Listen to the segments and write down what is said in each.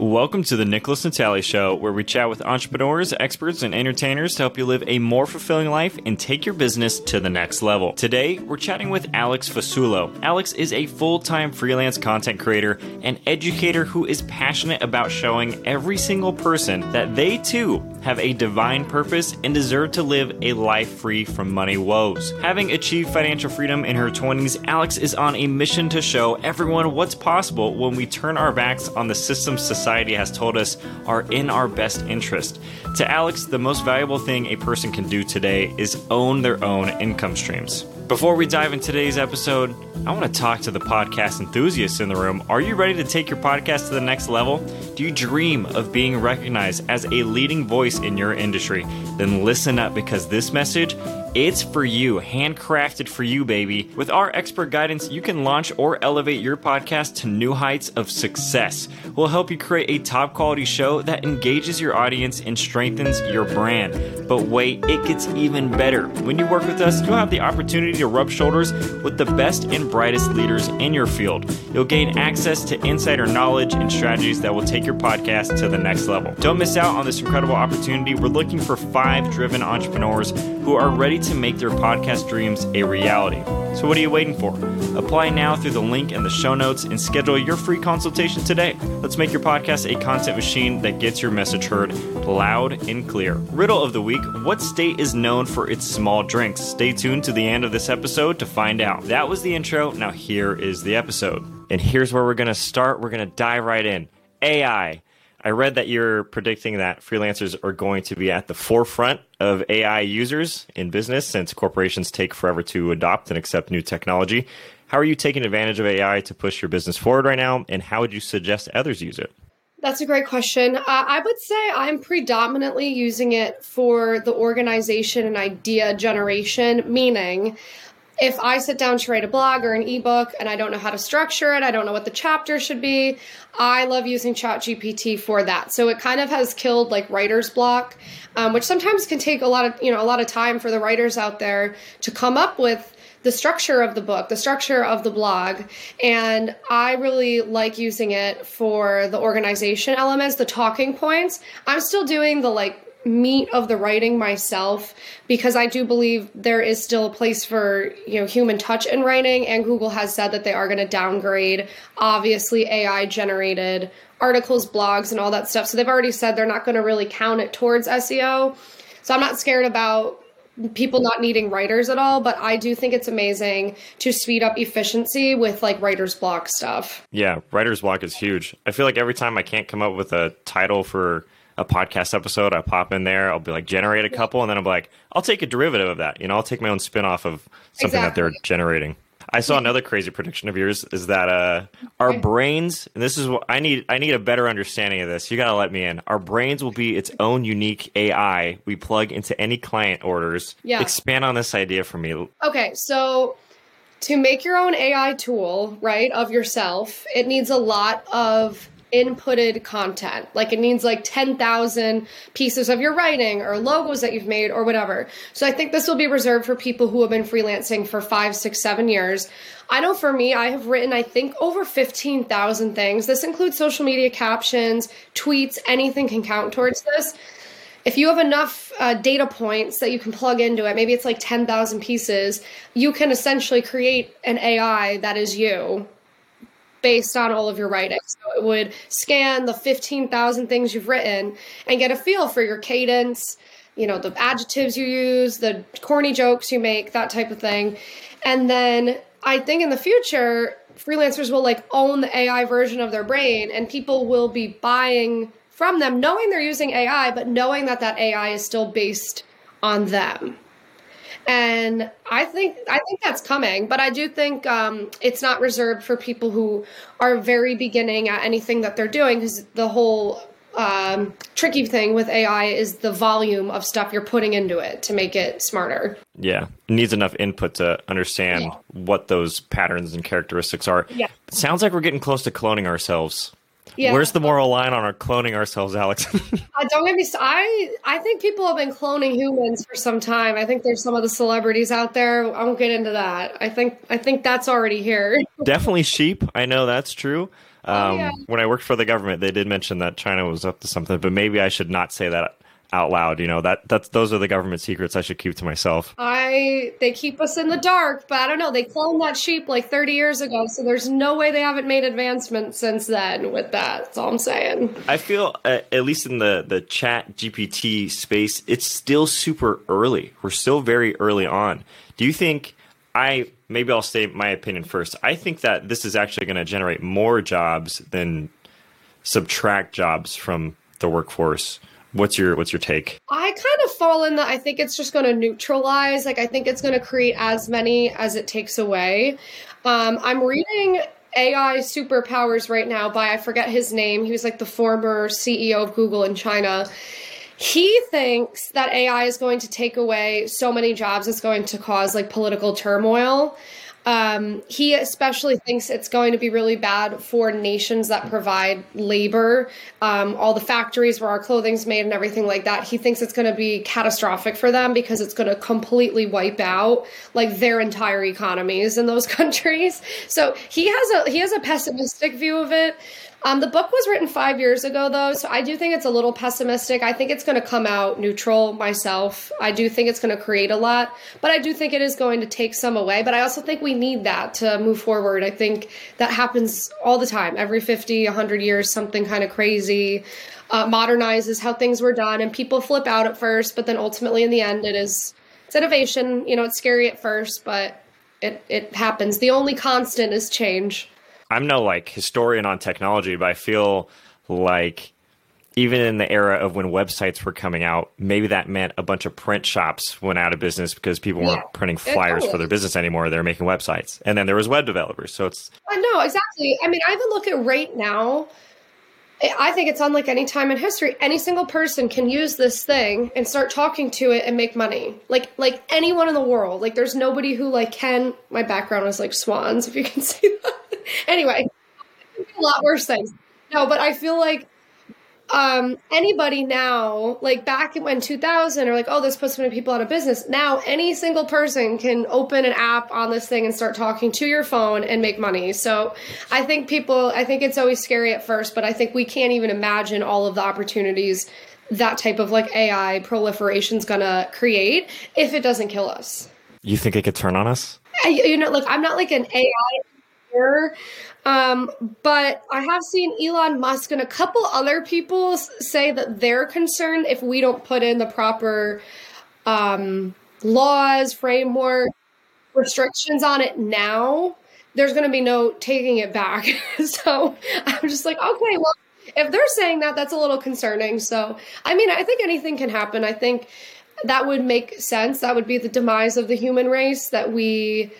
Welcome to the Nickolas Natali Show, where we chat with entrepreneurs, experts, and entertainers to help you live a more fulfilling life and take your business to the next level. Today, we're chatting with Alex Fasulo. Alex is a full time freelance content creator and educator who is passionate about showing every single person that they too have a divine purpose and deserve to live a life free from money woes. Having achieved financial freedom in her 20s, Alex is on a mission to show everyone what's possible when we turn our backs on the systems society has told us are in our best interest. To Alex, the most valuable thing a person can do today is own their own income streams. Before we dive into today's episode, I want to talk to the podcast enthusiasts in the room. Are you ready to take your podcast to the next level? Do you dream of being recognized as a leading voice in your industry? Then listen up because this message it's for you, handcrafted for you, baby. With our expert guidance, you can launch or elevate your podcast to new heights of success. We'll help you create a top quality show that engages your audience and strengthens your brand. But wait, it gets even better. When you work with us, you'll have the opportunity to rub shoulders with the best and brightest leaders in your field. You'll gain access to insider knowledge and strategies that will take your podcast to the next level. Don't miss out on this incredible opportunity. We're looking for five driven entrepreneurs who are ready to make their podcast dreams a reality. So, what are you waiting for? Apply now through the link in the show notes and schedule your free consultation today. Let's make your podcast a content machine that gets your message heard loud and clear. Riddle of the week What state is known for its small drinks? Stay tuned to the end of this episode to find out. That was the intro. Now, here is the episode. And here's where we're going to start. We're going to dive right in. AI. I read that you're predicting that freelancers are going to be at the forefront of AI users in business since corporations take forever to adopt and accept new technology. How are you taking advantage of AI to push your business forward right now, and how would you suggest others use it? That's a great question. Uh, I would say I'm predominantly using it for the organization and idea generation, meaning if I sit down to write a blog or an ebook and I don't know how to structure it, I don't know what the chapter should be, I love using ChatGPT for that. So it kind of has killed like writer's block, um, which sometimes can take a lot of you know a lot of time for the writers out there to come up with the structure of the book, the structure of the blog. And I really like using it for the organization elements, the talking points. I'm still doing the like meat of the writing myself because I do believe there is still a place for you know human touch in writing and Google has said that they are going to downgrade obviously AI generated articles blogs and all that stuff. So they've already said they're not going to really count it towards SEO so I'm not scared about people not needing writers at all but I do think it's amazing to speed up efficiency with like writer's block stuff. Yeah writer's block is huge. I feel like every time I can't come up with a title for a podcast episode, I pop in there, I'll be like generate a couple, and then I'm like, I'll take a derivative of that. You know, I'll take my own spin off of something exactly. that they're generating. I saw another crazy prediction of yours is that uh, our brains, and this is what I need. I need a better understanding of this. You got to let me in. Our brains will be its own unique AI we plug into any client orders. Yeah. Expand on this idea for me. Okay, so to make your own AI tool, right, of yourself, it needs a lot of inputted content. Like it needs like 10,000 pieces of your writing or logos that you've made or whatever. So I think this will be reserved for people who have been freelancing for five, six, seven years. I know for me, I have written, I think, over 15,000 things. This includes social media captions, tweets, anything can count towards this. If you have enough uh, data points that you can plug into it, maybe it's like 10,000 pieces, you can essentially create an AI that is you based on all of your writing. So it would scan the 15,000 things you've written and get a feel for your cadence, you know, the adjectives you use, the corny jokes you make, that type of thing. And then I think in the future, freelancers will like own the AI version of their brain and people will be buying from them knowing they're using AI, but knowing that that AI is still based on them and I think I think that's coming. But I do think um, it's not reserved for people who are very beginning at anything that they're doing because the whole um, tricky thing with AI is the volume of stuff you're putting into it to make it smarter. Yeah, it needs enough input to understand yeah. what those patterns and characteristics are. Yeah. Sounds like we're getting close to cloning ourselves. Yeah. Where's the moral line on our cloning ourselves, Alex? uh, don't get me. I I think people have been cloning humans for some time. I think there's some of the celebrities out there. I won't get into that. I think I think that's already here. Definitely sheep. I know that's true. Um, oh, yeah. When I worked for the government, they did mention that China was up to something, but maybe I should not say that out loud. You know that that's those are the government secrets I should keep to myself. I they keep us in the dark, but I don't know. They cloned that sheep like 30 years ago, so there's no way they haven't made advancements since then with that. That's all I'm saying. I feel uh, at least in the the Chat GPT space, it's still super early. We're still very early on. Do you think I maybe I'll state my opinion first. I think that this is actually going to generate more jobs than subtract jobs from the workforce. What's your what's your take? I kind of fall in that I think it's just going to neutralize. Like I think it's going to create as many as it takes away. Um, I'm reading AI superpowers right now by I forget his name. He was like the former CEO of Google in China. He thinks that AI is going to take away so many jobs. It's going to cause like political turmoil. Um, he especially thinks it's going to be really bad for nations that provide labor, um, all the factories where our clothing's made and everything like that. He thinks it's going to be catastrophic for them because it's going to completely wipe out like their entire economies in those countries. So he has a he has a pessimistic view of it. Um, the book was written five years ago, though, so I do think it's a little pessimistic. I think it's going to come out neutral myself. I do think it's going to create a lot, but I do think it is going to take some away. But I also think we need that to move forward. I think that happens all the time. Every 50, 100 years, something kind of crazy uh, modernizes how things were done, and people flip out at first, but then ultimately, in the end, it is it's innovation. You know, it's scary at first, but it, it happens. The only constant is change. I'm no like historian on technology, but I feel like even in the era of when websites were coming out, maybe that meant a bunch of print shops went out of business because people yeah. weren't printing flyers for their business anymore. They're making websites. And then there was web developers. So it's I know, exactly. I mean, I even look at right now, I think it's unlike any time in history. Any single person can use this thing and start talking to it and make money. Like like anyone in the world. Like there's nobody who like can my background is like swans, if you can see that anyway, a lot worse things. No, but I feel like um, anybody now, like back when 2000, or like, oh, this puts so many people out of business. Now, any single person can open an app on this thing and start talking to your phone and make money. So I think people, I think it's always scary at first, but I think we can't even imagine all of the opportunities that type of like AI proliferation is gonna create if it doesn't kill us. You think it could turn on us? I, you know, look, I'm not like an AI. Um, but I have seen Elon Musk and a couple other people say that they're concerned if we don't put in the proper um, laws, framework, restrictions on it now, there's going to be no taking it back. so I'm just like, okay, well, if they're saying that, that's a little concerning. So, I mean, I think anything can happen. I think that would make sense. That would be the demise of the human race that we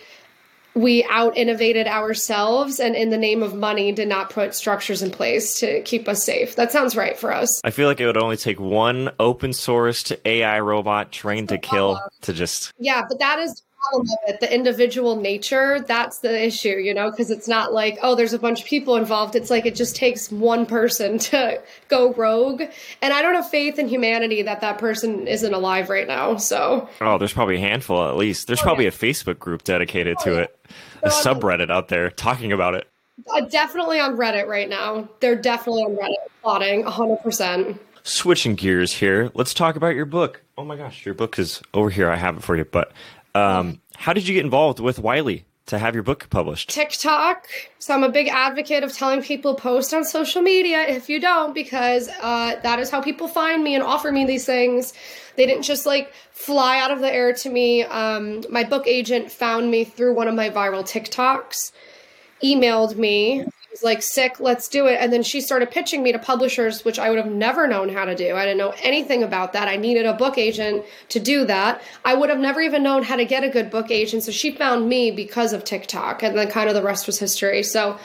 we out innovated ourselves and in the name of money did not put structures in place to keep us safe. That sounds right for us. I feel like it would only take one open sourced AI robot trained to kill uh, to just Yeah, but that is problem of it, the individual nature, that's the issue, you know, because it's not like, oh, there's a bunch of people involved. It's like it just takes one person to go rogue. And I don't have faith in humanity that that person isn't alive right now. So, oh, there's probably a handful at least. There's oh, probably yeah. a Facebook group dedicated oh, to yeah. it, a subreddit out there talking about it. Uh, definitely on Reddit right now. They're definitely on Reddit plotting 100%. Switching gears here, let's talk about your book. Oh my gosh, your book is over here. I have it for you, but um, how did you get involved with Wiley to have your book published? TikTok. So I'm a big advocate of telling people post on social media if you don't, because uh, that is how people find me and offer me these things. They didn't just like fly out of the air to me. Um, my book agent found me through one of my viral TikToks, emailed me was like, sick, let's do it. And then she started pitching me to publishers, which I would have never known how to do. I didn't know anything about that. I needed a book agent to do that. I would have never even known how to get a good book agent. So she found me because of TikTok. And then kind of the rest was history. So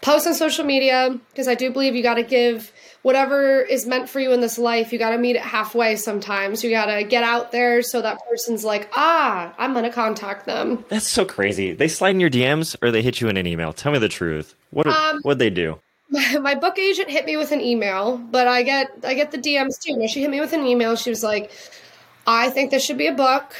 post on social media, because I do believe you got to give whatever is meant for you in this life, you got to meet it halfway sometimes. You got to get out there so that person's like, ah, I'm going to contact them. That's so crazy. They slide in your DMs or they hit you in an email. Tell me the truth. What um, what they do? My, my book agent hit me with an email, but I get I get the DMs too. She hit me with an email, she was like, "I think this should be a book.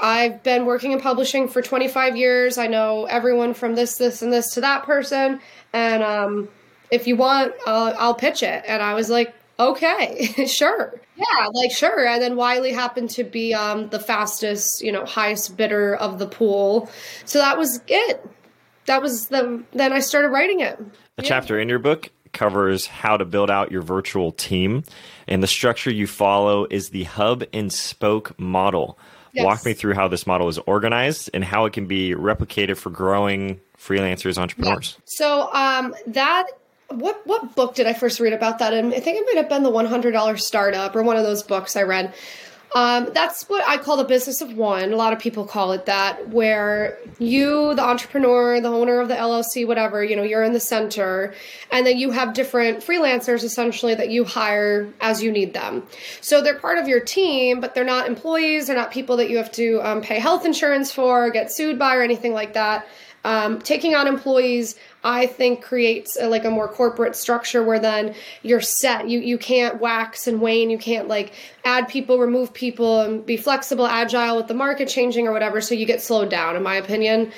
I've been working in publishing for 25 years. I know everyone from this, this, and this to that person, and um, if you want, uh, I'll pitch it. And I was like, okay, sure. Yeah, like sure. And then Wiley happened to be um, the fastest, you know, highest bidder of the pool. So that was it. That was the, then I started writing it. A yeah. chapter in your book covers how to build out your virtual team. And the structure you follow is the hub and spoke model. Yes. Walk me through how this model is organized and how it can be replicated for growing freelancers, entrepreneurs. Yeah. So um, that what what book did I first read about that? And I think it might have been the One Hundred Dollar Startup or one of those books I read. Um, that's what I call the business of one. A lot of people call it that, where you, the entrepreneur, the owner of the LLC, whatever, you know, you're in the center, and then you have different freelancers essentially that you hire as you need them. So they're part of your team, but they're not employees. They're not people that you have to um, pay health insurance for, get sued by, or anything like that. Um, taking on employees, I think, creates a, like a more corporate structure where then you're set. You you can't wax and wane. You can't like add people, remove people, and be flexible, agile with the market changing or whatever. So you get slowed down, in my opinion.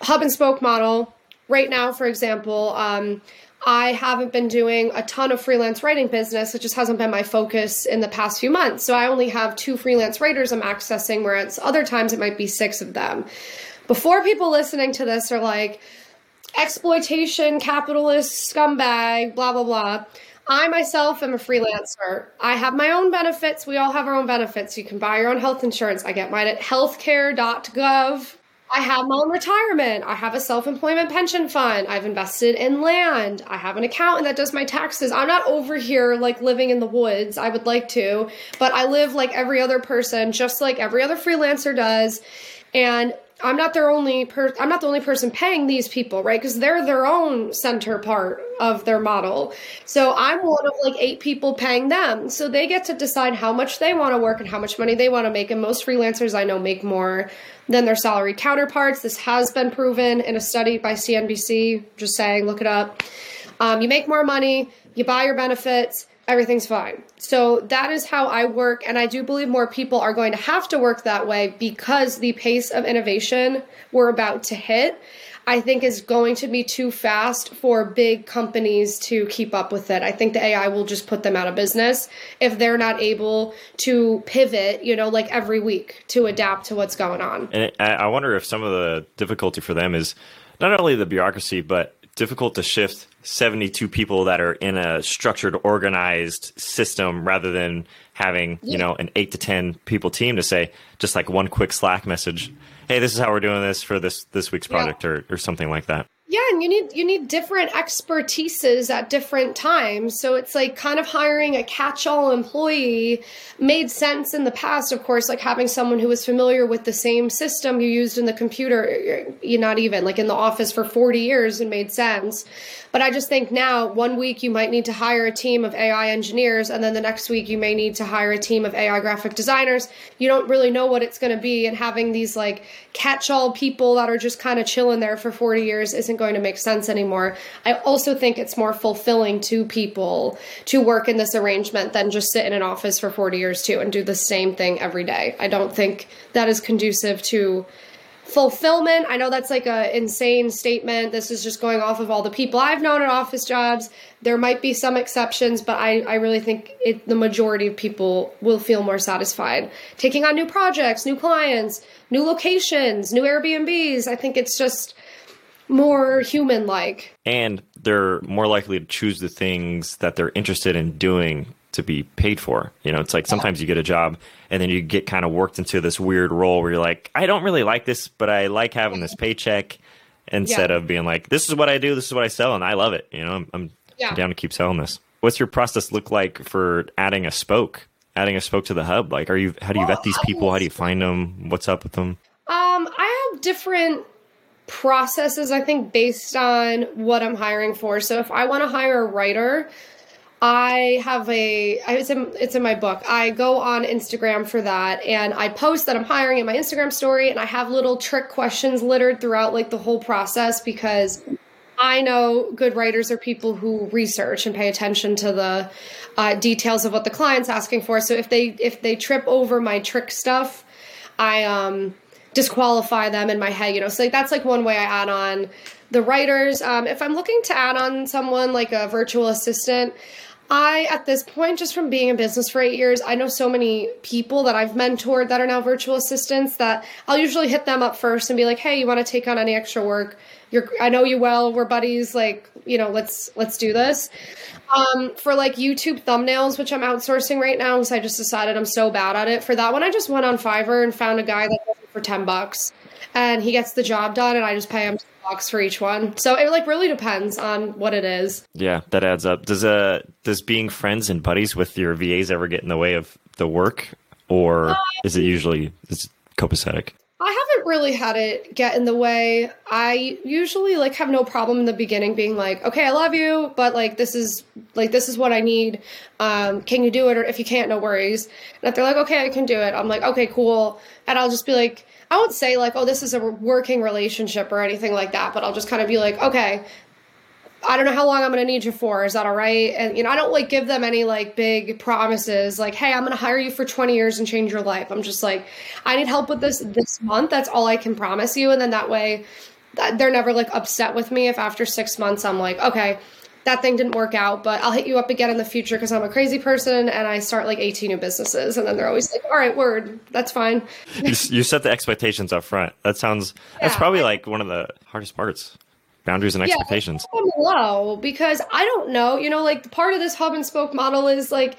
Hub and spoke model. Right now, for example, um, I haven't been doing a ton of freelance writing business. It just hasn't been my focus in the past few months. So I only have two freelance writers I'm accessing, whereas other times it might be six of them before people listening to this are like, exploitation, capitalist, scumbag, blah, blah, blah. I myself am a freelancer. I have my own benefits. We all have our own benefits. You can buy your own health insurance. I get mine at healthcare.gov. I have my own retirement. I have a self employment pension fund. I've invested in land. I have an accountant that does my taxes. I'm not over here like living in the woods. I would like to, but I live like every other person, just like every other freelancer does. And I'm not their only per I'm not the only person paying these people, right? Because they're their own center part of their model. So I'm one of like eight people paying them. So they get to decide how much they want to work and how much money they want to make. And most freelancers I know make more than their salary counterparts. This has been proven in a study by CNBC. Just saying, look it up. Um, you make more money, you buy your benefits, everything's fine. So that is how I work. And I do believe more people are going to have to work that way because the pace of innovation we're about to hit, I think, is going to be too fast for big companies to keep up with it. I think the AI will just put them out of business if they're not able to pivot, you know, like every week to adapt to what's going on. And I wonder if some of the difficulty for them is not only the bureaucracy, but difficult to shift 72 people that are in a structured organized system rather than having yeah. you know an 8 to 10 people team to say just like one quick slack message hey this is how we're doing this for this this week's project yeah. or, or something like that yeah, and you need you need different expertises at different times. So it's like kind of hiring a catch-all employee made sense in the past, of course, like having someone who was familiar with the same system you used in the computer, you not even like in the office for 40 years and made sense. But I just think now one week you might need to hire a team of AI engineers and then the next week you may need to hire a team of AI graphic designers. You don't really know what it's going to be and having these like catch-all people that are just kind of chilling there for 40 years isn't going to make sense anymore. I also think it's more fulfilling to people to work in this arrangement than just sit in an office for 40 years too and do the same thing every day. I don't think that is conducive to fulfillment. I know that's like a insane statement. This is just going off of all the people I've known at office jobs. There might be some exceptions, but I, I really think it, the majority of people will feel more satisfied taking on new projects, new clients, new locations, new Airbnbs. I think it's just more human like. And they're more likely to choose the things that they're interested in doing to be paid for. You know, it's like sometimes you get a job and then you get kind of worked into this weird role where you're like, I don't really like this, but I like having this paycheck instead yeah. of being like, this is what I do, this is what I sell, and I love it. You know, I'm, I'm yeah. down to keep selling this. What's your process look like for adding a spoke? Adding a spoke to the hub, like, are you? How do you well, vet these people? How do you find them? What's up with them? Um, I have different processes, I think, based on what I'm hiring for. So if I want to hire a writer, I have a it's in it's in my book. I go on Instagram for that and I post that I'm hiring in my Instagram story and I have little trick questions littered throughout like the whole process because I know good writers are people who research and pay attention to the uh, details of what the client's asking for. So if they if they trip over my trick stuff, I um disqualify them in my head, you know. So like that's like one way I add on the writers. Um, if I'm looking to add on someone like a virtual assistant, I, at this point, just from being in business for eight years, I know so many people that I've mentored that are now virtual assistants that I'll usually hit them up first and be like, "Hey, you want to take on any extra work? You're, I know you well. We're buddies. Like, you know, let's let's do this." Um, for like YouTube thumbnails, which I'm outsourcing right now, because I just decided I'm so bad at it. For that one, I just went on Fiverr and found a guy that for ten bucks, and he gets the job done, and I just pay him bucks for each one. So it like really depends on what it is. Yeah, that adds up. Does uh does being friends and buddies with your VAs ever get in the way of the work, or uh, is it usually is copacetic? I haven't really had it get in the way. I usually like have no problem in the beginning being like, okay, I love you, but like this is like this is what I need. Um, can you do it? Or if you can't, no worries. And if they're like, okay, I can do it, I'm like, okay, cool. And I'll just be like, I won't say like, oh, this is a working relationship or anything like that, but I'll just kind of be like, okay, I don't know how long I'm going to need you for. Is that all right? And you know, I don't like give them any like big promises like, "Hey, I'm going to hire you for 20 years and change your life." I'm just like, "I need help with this this month. That's all I can promise you." And then that way they're never like upset with me if after 6 months I'm like, "Okay, that thing didn't work out, but I'll hit you up again in the future because I'm a crazy person and I start like 18 new businesses. And then they're always like, all right, word, that's fine. you, you set the expectations up front. That sounds, yeah, that's probably I, like one of the hardest parts boundaries and expectations. Yeah, low because I don't know, you know, like part of this hub and spoke model is like,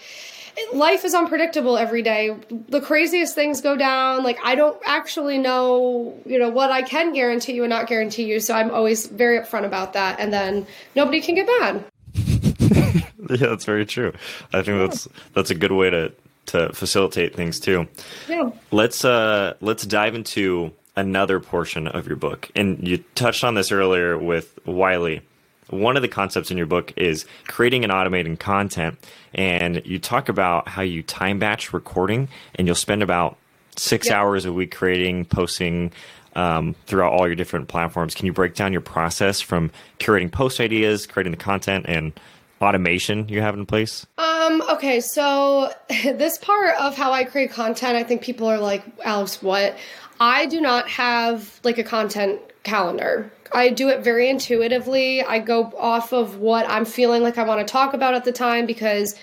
life is unpredictable every day. The craziest things go down. Like I don't actually know, you know, what I can guarantee you and not guarantee you. So I'm always very upfront about that. And then nobody can get mad. yeah, that's very true. I think yeah. that's that's a good way to to facilitate things too. Yeah. Let's uh let's dive into another portion of your book. And you touched on this earlier with Wiley one of the concepts in your book is creating and automating content. And you talk about how you time batch recording and you'll spend about six yep. hours a week creating, posting um, throughout all your different platforms. Can you break down your process from curating post ideas, creating the content, and automation you have in place? Um, okay, so this part of how I create content, I think people are like, Alex, what? I do not have like a content calendar. I do it very intuitively. I go off of what I'm feeling like I want to talk about at the time because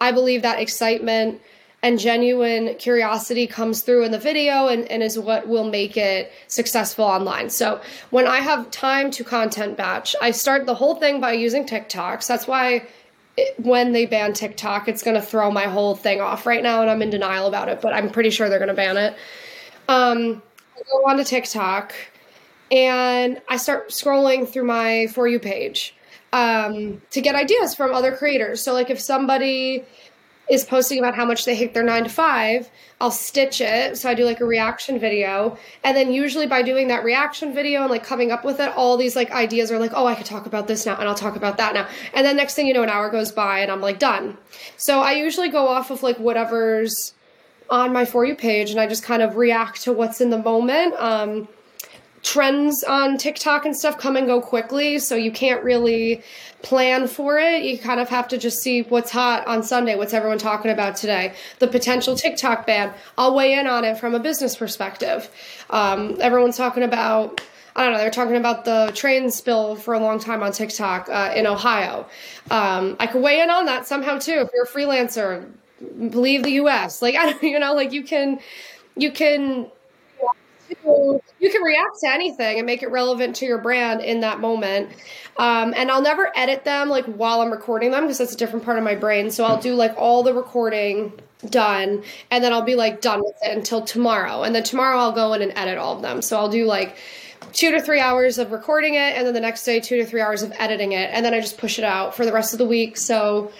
I believe that excitement and genuine curiosity comes through in the video and, and is what will make it successful online. So when I have time to content batch, I start the whole thing by using TikToks. That's why when they ban TikTok, it's going to throw my whole thing off right now, and I'm in denial about it, but I'm pretty sure they're going to ban it. Um, I go on to TikTok and I start scrolling through my For You page um, to get ideas from other creators. So, like, if somebody is posting about how much they hate their nine to five, I'll stitch it. So I do like a reaction video. And then usually by doing that reaction video and like coming up with it, all these like ideas are like, oh, I could talk about this now and I'll talk about that now. And then next thing you know, an hour goes by and I'm like done. So I usually go off of like whatever's on my For You page and I just kind of react to what's in the moment. Um, trends on TikTok and stuff come and go quickly, so you can't really plan for it. You kind of have to just see what's hot on Sunday, what's everyone talking about today. The potential TikTok ban, I'll weigh in on it from a business perspective. Um, everyone's talking about. I don't know. They're talking about the train spill for a long time on TikTok uh, in Ohio. Um, I could weigh in on that somehow too. If you're a freelancer, leave the U.S. Like I, don't, you know, like you can, you can you can react to anything and make it relevant to your brand in that moment. Um, and I'll never edit them like while I'm recording them because that's a different part of my brain. So I'll do like all the recording done and then I'll be like done with it until tomorrow. And then tomorrow I'll go in and edit all of them. So I'll do like two to three hours of recording it and then the next day two to three hours of editing it and then I just push it out for the rest of the week. So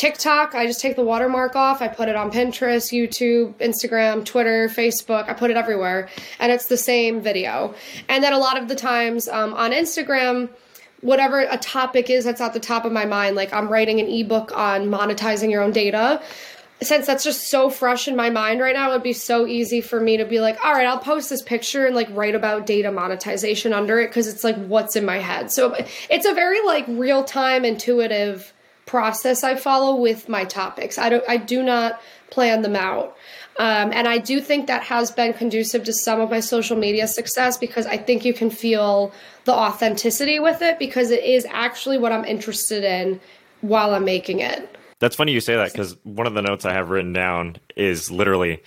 TikTok, I just take the watermark off. I put it on Pinterest, YouTube, Instagram, Twitter, Facebook. I put it everywhere, and it's the same video. And then a lot of the times um, on Instagram, whatever a topic is that's at the top of my mind, like I'm writing an ebook on monetizing your own data. Since that's just so fresh in my mind right now, it would be so easy for me to be like, all right, I'll post this picture and like write about data monetization under it because it's like what's in my head. So it's a very like real time intuitive process I follow with my topics. I don't I do not plan them out. Um, and I do think that has been conducive to some of my social media success because I think you can feel the authenticity with it because it is actually what I'm interested in while I'm making it. That's funny you say that because one of the notes I have written down is literally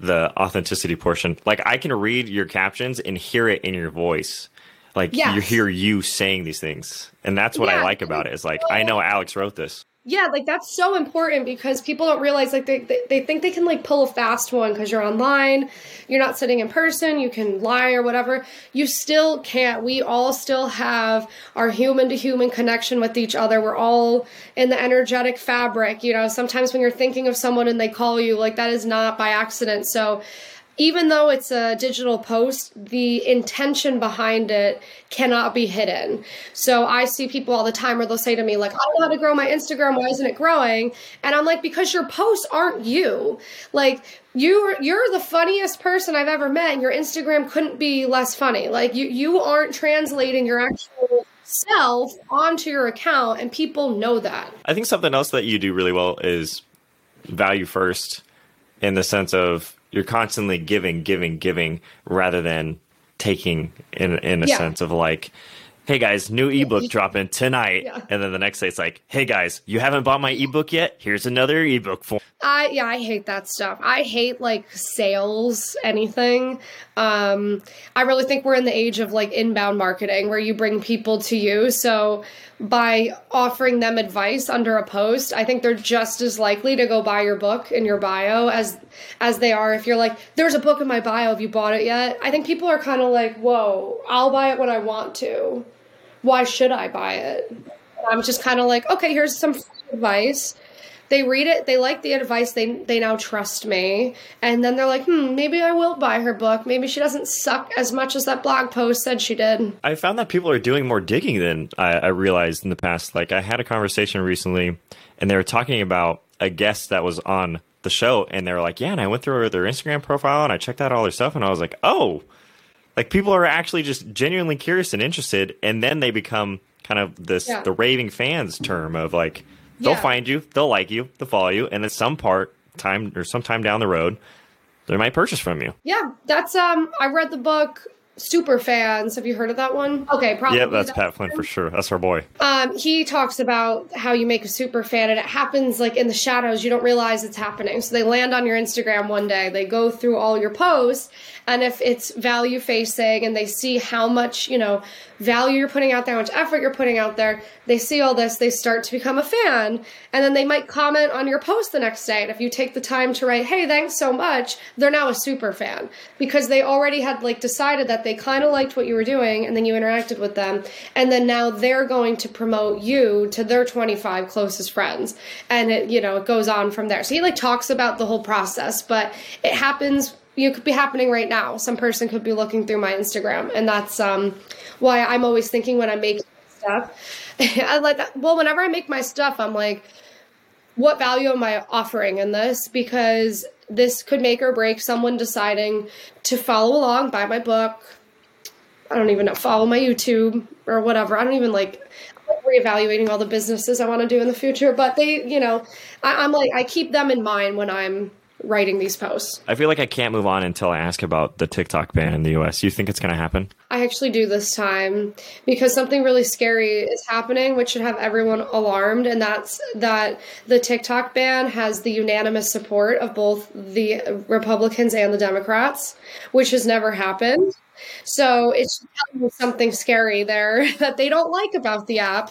the authenticity portion. Like I can read your captions and hear it in your voice. Like yes. you hear you saying these things. And that's what yeah. I like about it. Is like I know Alex wrote this. Yeah, like that's so important because people don't realize like they, they, they think they can like pull a fast one because you're online, you're not sitting in person, you can lie or whatever. You still can't. We all still have our human to human connection with each other. We're all in the energetic fabric. You know, sometimes when you're thinking of someone and they call you, like that is not by accident. So even though it's a digital post, the intention behind it cannot be hidden. So I see people all the time where they'll say to me, like, I don't know how to grow my Instagram. Why isn't it growing? And I'm like, because your posts aren't you. Like, you're you're the funniest person I've ever met, and your Instagram couldn't be less funny. Like you you aren't translating your actual self onto your account, and people know that. I think something else that you do really well is value first in the sense of you're constantly giving, giving, giving rather than taking in in a yeah. sense of like hey guys, new ebook dropping tonight. Yeah. And then the next day it's like, hey guys, you haven't bought my ebook yet? Here's another ebook for I yeah, I hate that stuff. I hate like sales, anything. Um I really think we're in the age of like inbound marketing where you bring people to you. So by offering them advice under a post, I think they're just as likely to go buy your book in your bio as as they are if you're like, there's a book in my bio, have you bought it yet? I think people are kind of like, whoa, I'll buy it when I want to why should I buy it? I'm just kind of like, okay, here's some advice. They read it, they like the advice, they they now trust me, and then they're like, hmm, maybe I will buy her book. Maybe she doesn't suck as much as that blog post said she did. I found that people are doing more digging than I, I realized in the past. Like I had a conversation recently, and they were talking about a guest that was on the show, and they were like, yeah, and I went through their Instagram profile and I checked out all their stuff, and I was like, oh like people are actually just genuinely curious and interested, and then they become kind of this yeah. the raving fans term of like they'll yeah. find you, they'll like you, they'll follow you, and at some part time or sometime down the road, they might purchase from you. Yeah, that's um. I read the book super fans. Have you heard of that one? Okay, probably. Yep, that's, Pat Flynn for sure. That's our boy. Um, he talks about how you make a super fan, and it happens like in the shadows. You don't realize it's happening. So they land on your Instagram one day. They go through all your posts, and if it's value facing, and they see how much you know value you're putting out there, how much effort you're putting out there, they see all this. They start to become a fan, and then they might comment on your post the next day. And if you take the time to write, "Hey, thanks so much," they're now a super fan because they already had like decided that they kind of liked what you were doing and then you interacted with them and then now they're going to promote you to their 25 closest friends and it you know it goes on from there so he like talks about the whole process but it happens you could be happening right now some person could be looking through my instagram and that's um why i'm always thinking when i make stuff i like well whenever i make my stuff i'm like what value am I offering in this? Because this could make or break someone deciding to follow along, buy my book, I don't even know, follow my YouTube or whatever. I don't even like reevaluating all the businesses I want to do in the future, but they, you know, I, I'm like, I keep them in mind when I'm writing these posts. I feel like I can't move on until I ask about the TikTok ban in the US. You think it's going to happen? I actually do this time because something really scary is happening, which should have everyone alarmed, and that's that the TikTok ban has the unanimous support of both the Republicans and the Democrats, which has never happened. So it's something scary there that they don't like about the app.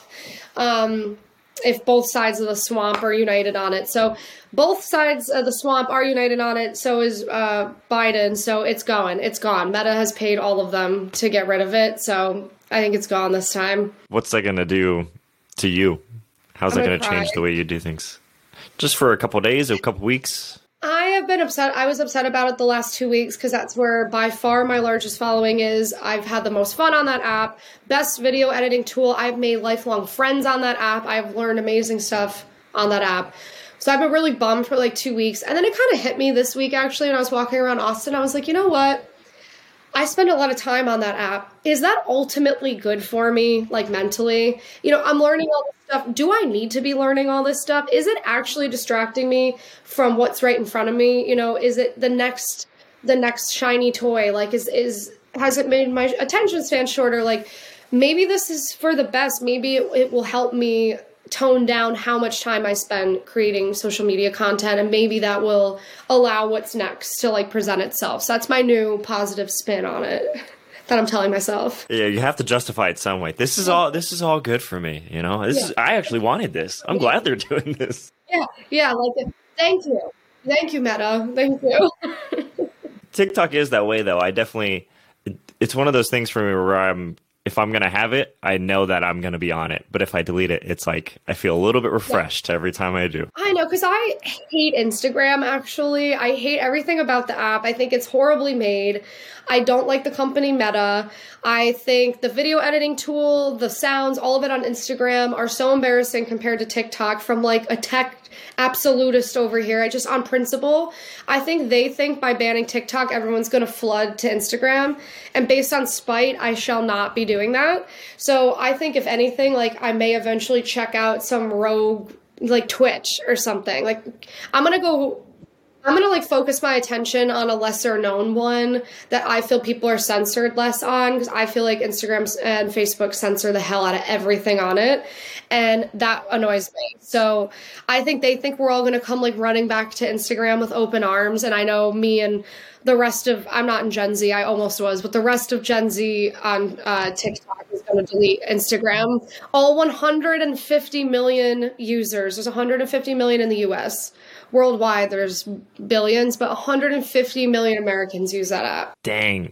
Um, if both sides of the swamp are united on it. So both sides of the swamp are united on it. So is uh, Biden. So it's going. It's gone. Meta has paid all of them to get rid of it. So I think it's gone this time. What's that going to do to you? How's I'm that going to change the way you do things? Just for a couple days, a couple weeks? I have been upset. I was upset about it the last two weeks because that's where by far my largest following is. I've had the most fun on that app. Best video editing tool. I've made lifelong friends on that app. I've learned amazing stuff on that app. So I've been really bummed for like two weeks. And then it kind of hit me this week actually when I was walking around Austin. I was like, you know what? I spend a lot of time on that app. Is that ultimately good for me, like mentally? You know, I'm learning all this stuff. Do I need to be learning all this stuff? Is it actually distracting me from what's right in front of me? You know, is it the next the next shiny toy? Like is is has it made my attention span shorter? Like maybe this is for the best. Maybe it, it will help me tone down how much time I spend creating social media content and maybe that will allow what's next to like present itself. So that's my new positive spin on it that I'm telling myself. Yeah, you have to justify it some way. This is all this is all good for me, you know. This yeah. is I actually wanted this. I'm glad they're doing this. Yeah. Yeah, like thank you. Thank you, Meta. Thank you. TikTok is that way though. I definitely it's one of those things for me where I'm if I'm gonna have it, I know that I'm gonna be on it. But if I delete it, it's like I feel a little bit refreshed yeah. every time I do. I know because I hate Instagram. Actually, I hate everything about the app. I think it's horribly made. I don't like the company Meta. I think the video editing tool, the sounds, all of it on Instagram are so embarrassing compared to TikTok. From like a tech absolutist over here. I just on principle, I think they think by banning TikTok, everyone's going to flood to Instagram. And based on spite, I shall not be doing that. So I think if anything, like I may eventually check out some rogue like Twitch or something. Like I'm to go I'm gonna like focus my attention on a lesser known one that I feel people are censored less on because I feel like Instagram and Facebook censor the hell out of everything on it, and that annoys me. So I think they think we're all gonna come like running back to Instagram with open arms, and I know me and the rest of I'm not in Gen Z, I almost was, but the rest of Gen Z on uh, TikTok is going to delete Instagram. All 150 million users. There's 150 million in the U.S worldwide there's billions, but 150 million Americans use that app. Dang.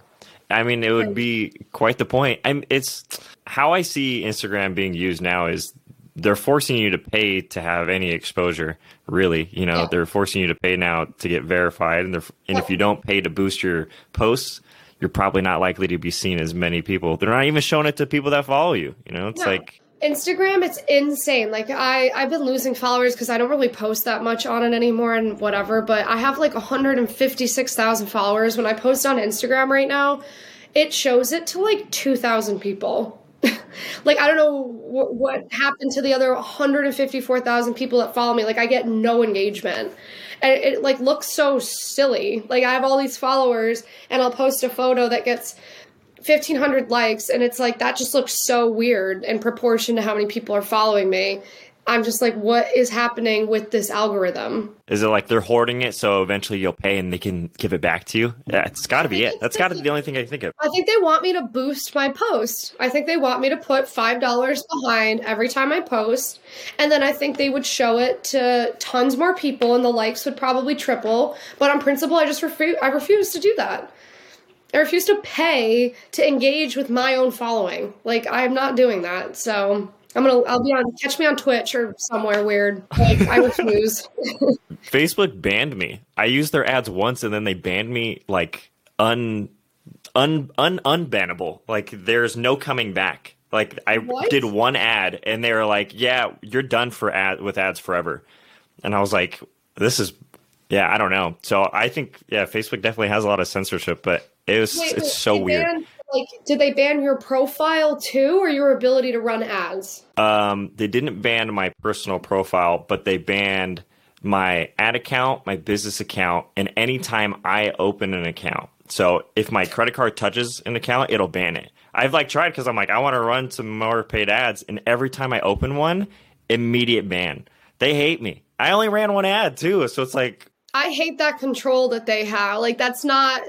I mean, it would be quite the point. I'm, it's how I see Instagram being used now is they're forcing you to pay to have any exposure. Really, you know, yeah. they're forcing you to pay now to get verified, and, and yeah. if you don't pay to boost your posts, you're probably not likely to be seen as many people. They're not even showing it to people that follow you. You know, it's no. like Instagram, it's insane. Like I, I've been losing followers because I don't really post that much on it anymore and whatever. But I have like 156,000 followers. When I post on Instagram right now, it shows it to like 2,000 people. like I don't know what, what happened to the other 154,000 people that follow me. Like I get no engagement. And it, it like looks so silly. Like I have all these followers and I'll post a photo that gets 1500 likes and it's like that just looks so weird in proportion to how many people are following me i'm just like what is happening with this algorithm? Is it like they're hoarding it so eventually you'll pay and they can give it back to you? Yeah it's got to be it. that's got to be the only thing i think of. I think they want me to boost my post. I think they want me to put five dollars behind every time i post and then i think they would show it to tons more people and the likes would probably triple but on principle i just refuse i refuse to do that. I refuse to pay to engage with my own following. Like I'm not doing that. So I'm gonna I'll be on catch me on Twitch or somewhere weird. Like I refuse. Facebook banned me. I used their ads once and then they banned me like un un un unbannable. Like there's no coming back. Like I what? did one ad and they were like, "Yeah, you're done for ad with ads forever." And I was like, "This is yeah, I don't know." So I think yeah, Facebook definitely has a lot of censorship, but it was wait, it's wait, so weird. Banned, like, did they ban your profile too, or your ability to run ads? Um, they didn't ban my personal profile, but they banned my ad account, my business account, and anytime I open an account. So if my credit card touches an account, it'll ban it. I've like tried because I'm like I want to run some more paid ads, and every time I open one, immediate ban. They hate me. I only ran one ad too, so it's like I hate that control that they have. Like that's not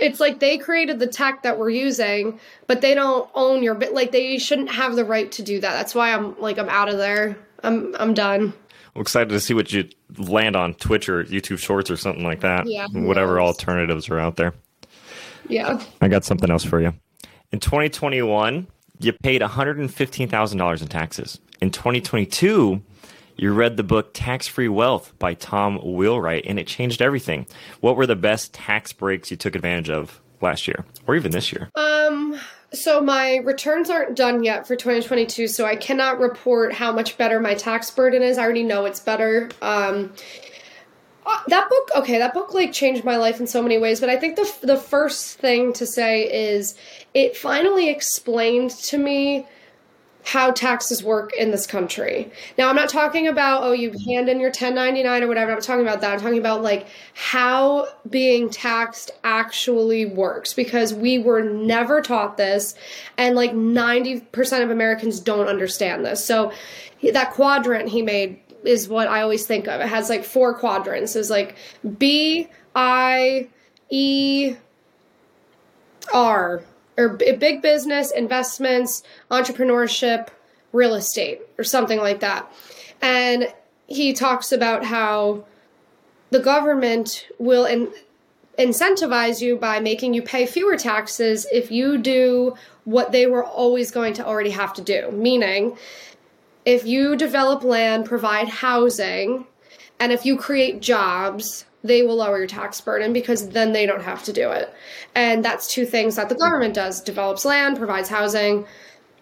it's like they created the tech that we're using, but they don't own your bit. Like they shouldn't have the right to do that. That's why I'm like I'm out of there. I'm I'm done. I'm excited to see what you land on Twitch or YouTube Shorts or something like that. Yeah. Whatever alternatives are out there. Yeah. I got something else for you. In 2021, you paid $115,000 in taxes. In 2022, you read the book Tax Free Wealth by Tom Wheelwright, and it changed everything. What were the best tax breaks you took advantage of last year, or even this year? Um, so my returns aren't done yet for 2022, so I cannot report how much better my tax burden is. I already know it's better. Um, Uh, that book, okay, that book like changed my life in so many ways. But I think the the first thing to say is it finally explained to me how taxes work in this country. Now, I'm not talking about, oh, you mm-hmm. hand in your 1099 or whatever. I'm talking about that. I'm talking about like how being taxed actually works because we were never taught this. And like 90% of Americans don't understand this. So that quadrant he made is what I always think of. It has like four quadrants. It's like B, I, E, R or big business, investments, entrepreneurship, real estate, or something like that. And he talks about how the government will in- incentivize you by making you pay fewer taxes if you do what they were always going to already have to do. Meaning, if you develop land, provide housing, and if you create jobs, they will lower your tax burden because then they don't have to do it. And that's two things that the government does develops land, provides housing,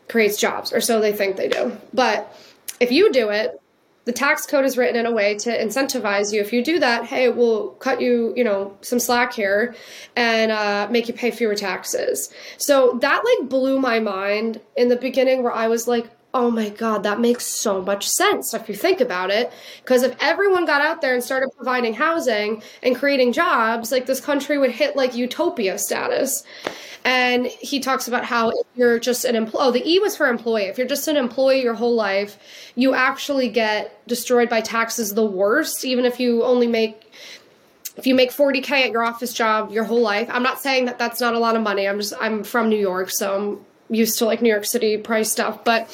creates jobs, or so they think they do. But if you do it, the tax code is written in a way to incentivize you. If you do that, hey, we'll cut you, you know, some slack here and uh, make you pay fewer taxes. So that like blew my mind in the beginning where I was like, oh my God, that makes so much sense if you think about it. Because if everyone got out there and started providing housing and creating jobs, like this country would hit like utopia status. And he talks about how if you're just an employee, oh, the E was for employee. If you're just an employee your whole life, you actually get destroyed by taxes the worst, even if you only make if you make 40k at your office job your whole life i'm not saying that that's not a lot of money i'm just i'm from new york so i'm used to like new york city price stuff but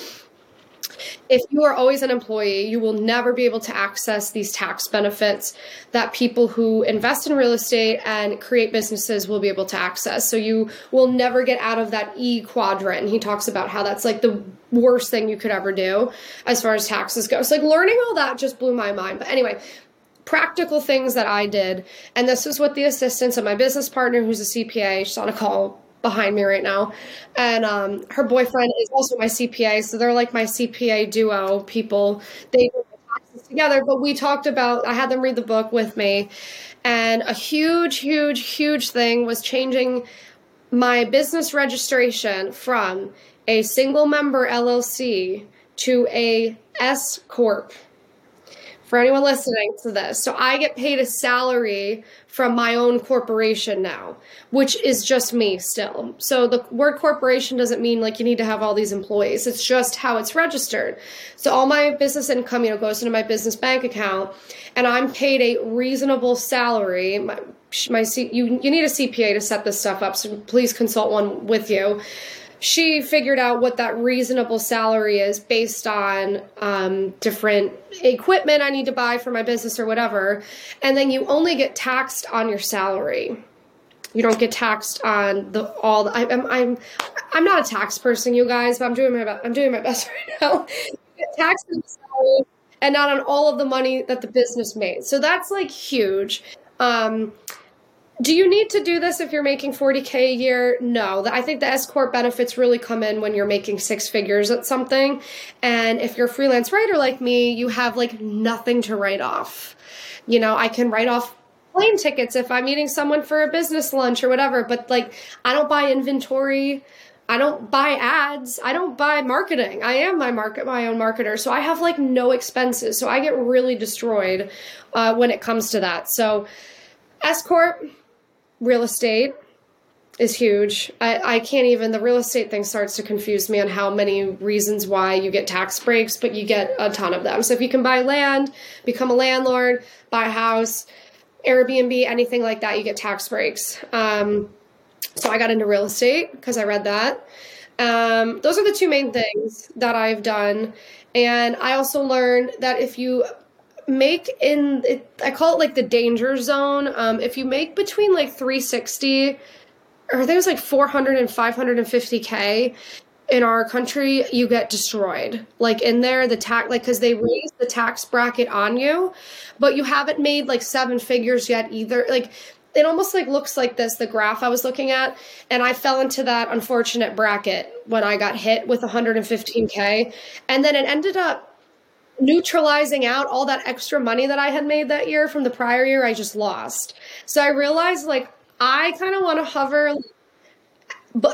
if you are always an employee, you will never be able to access these tax benefits that people who invest in real estate and create businesses will be able to access. So you will never get out of that E quadrant. And he talks about how that's like the worst thing you could ever do as far as taxes go. So like learning all that just blew my mind. But anyway, practical things that I did. And this is what the assistance of my business partner, who's a CPA, she's on a call behind me right now. And um, her boyfriend is also my CPA. So they're like my CPA duo people. They do taxes together. But we talked about, I had them read the book with me. And a huge, huge, huge thing was changing my business registration from a single member LLC to a S Corp for anyone listening to this. So I get paid a salary from my own corporation now, which is just me still. So the word corporation doesn't mean like you need to have all these employees. It's just how it's registered. So all my business income, you know, goes into my business bank account and I'm paid a reasonable salary. My, my you you need a CPA to set this stuff up, so please consult one with you she figured out what that reasonable salary is based on um, different equipment I need to buy for my business or whatever. And then you only get taxed on your salary. You don't get taxed on the all. The, I, I'm I'm I'm not a tax person, you guys, but I'm doing my I'm doing my best right now. Taxed salary and not on all of the money that the business made. So that's like huge. Um, do you need to do this if you're making 40k a year? No. I think the S corp benefits really come in when you're making six figures at something. And if you're a freelance writer like me, you have like nothing to write off. You know, I can write off plane tickets if I'm meeting someone for a business lunch or whatever, but like I don't buy inventory. I don't buy ads. I don't buy marketing. I am my market, my own marketer. So I have like no expenses. So I get really destroyed uh, when it comes to that. So S corp, real estate is huge. I, I can't even, the real estate thing starts to confuse me on how many reasons why you get tax breaks, but you get a ton of them. So if you can buy land, become a landlord, buy a house, Airbnb, anything like that, you get tax breaks. Um, so I got into real estate because I read that. Um, those are the two main things that I've done. And I also learned that if you make in it, I call it like the danger zone. Um, if you make between like 360 or there's like 400 and 550k in our country, you get destroyed. Like in there, the tax, like because they raise the tax bracket on you, but you haven't made like seven figures yet either. Like it almost like looks like this the graph I was looking at, and I fell into that unfortunate bracket when I got hit with 115k, and then it ended up neutralizing out all that extra money that I had made that year from the prior year I just lost. So I realized like I kind of want to hover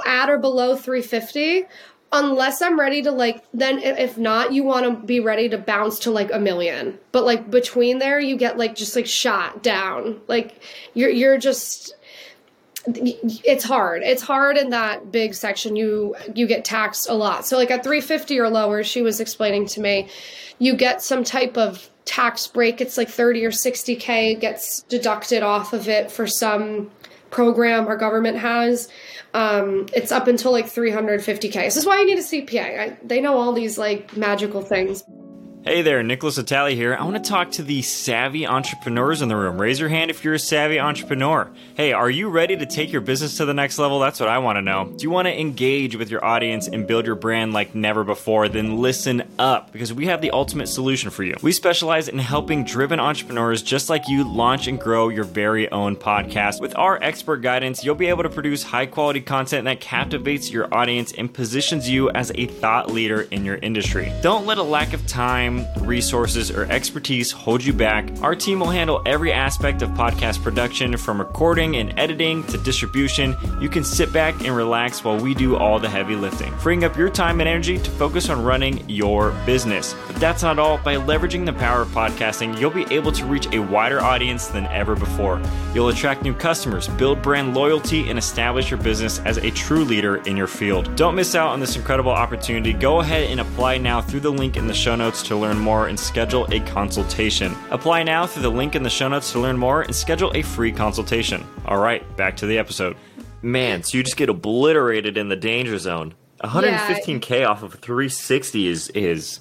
at or below 350 unless I'm ready to like then if not you want to be ready to bounce to like a million. But like between there you get like just like shot down. Like you're you're just it's hard. It's hard in that big section. You you get taxed a lot. So like at 350 or lower, she was explaining to me, you get some type of tax break. It's like 30 or 60k gets deducted off of it for some program our government has. Um, it's up until like 350k. This is why you need a CPA. I, they know all these like magical things. Hey there, Nickolas Natali here. I want to talk to the savvy entrepreneurs in the room. Raise your hand if you're a savvy entrepreneur. Hey, are you ready to take your business to the next level? That's what I want to know. Do you want to engage with your audience and build your brand like never before? Then listen up because we have the ultimate solution for you. We specialize in helping driven entrepreneurs just like you launch and grow your very own podcast. With our expert guidance, you'll be able to produce high quality content that captivates your audience and positions you as a thought leader in your industry. Don't let a lack of time resources, or expertise hold you back, our team will handle every aspect of podcast production from recording and editing to distribution. You can sit back and relax while we do all the heavy lifting, freeing up your time and energy to focus on running your business. But that's not all. By leveraging the power of podcasting, you'll be able to reach a wider audience than ever before. You'll attract new customers, build brand loyalty, and establish your business as a true leader in your field. Don't miss out on this incredible opportunity. Go ahead and apply now through the link in the show notes to learn more and schedule a consultation. Apply now through the link in the show notes to learn more and schedule a free consultation. All right, back to the episode. Man, so you just get obliterated in the danger zone. 115k yeah. off of 360 is is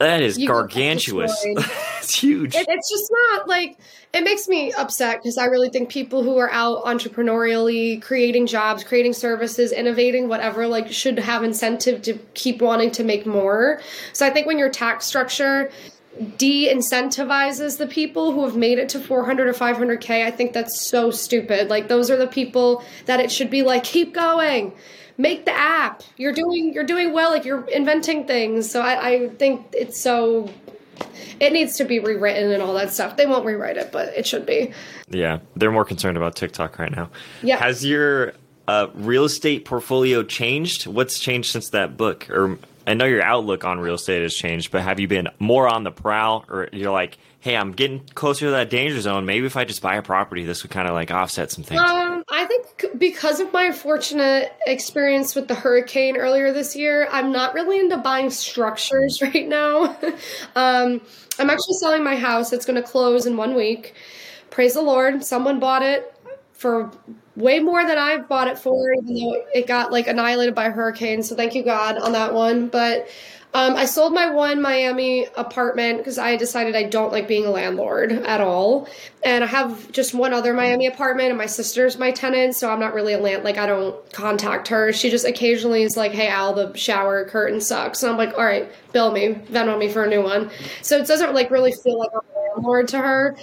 that is gargantuous. it's huge. It, it's just not like it makes me upset because I really think people who are out entrepreneurially creating jobs, creating services, innovating, whatever, like should have incentive to keep wanting to make more. So I think when your tax structure de-incentivizes the people who have made it to 400 or 500k, I think that's so stupid. Like those are the people that it should be like keep going make the app you're doing you're doing well like you're inventing things so I, I think it's so it needs to be rewritten and all that stuff. They won't rewrite it, but it should be. Yeah, they're more concerned about TikTok right now. Yeah. Has your uh, real estate portfolio changed? What's changed since that book? Or I know your outlook on real estate has changed, but have you been more on the prowl, or you're like, hey, I'm getting closer to that danger zone. Maybe if I just buy a property, this would kind of like offset some things. Um, I think because of my fortunate experience with the hurricane earlier this year, I'm not really into buying structures right now. um, I'm actually selling my house. It's going to close in one week. Praise the Lord. Someone bought it for way more than I bought it for, even though it got like annihilated by a hurricane. So thank you God on that one. But um, I sold my one Miami apartment because I decided I don't like being a landlord at all. And I have just one other Miami apartment, and my sister's my tenant, so I'm not really a land. Like I don't contact her. She just occasionally is like, "Hey Al, the shower curtain sucks," and I'm like, "All right, bill me, Venmo me for a new one." So it doesn't like really feel like I'm a landlord to her.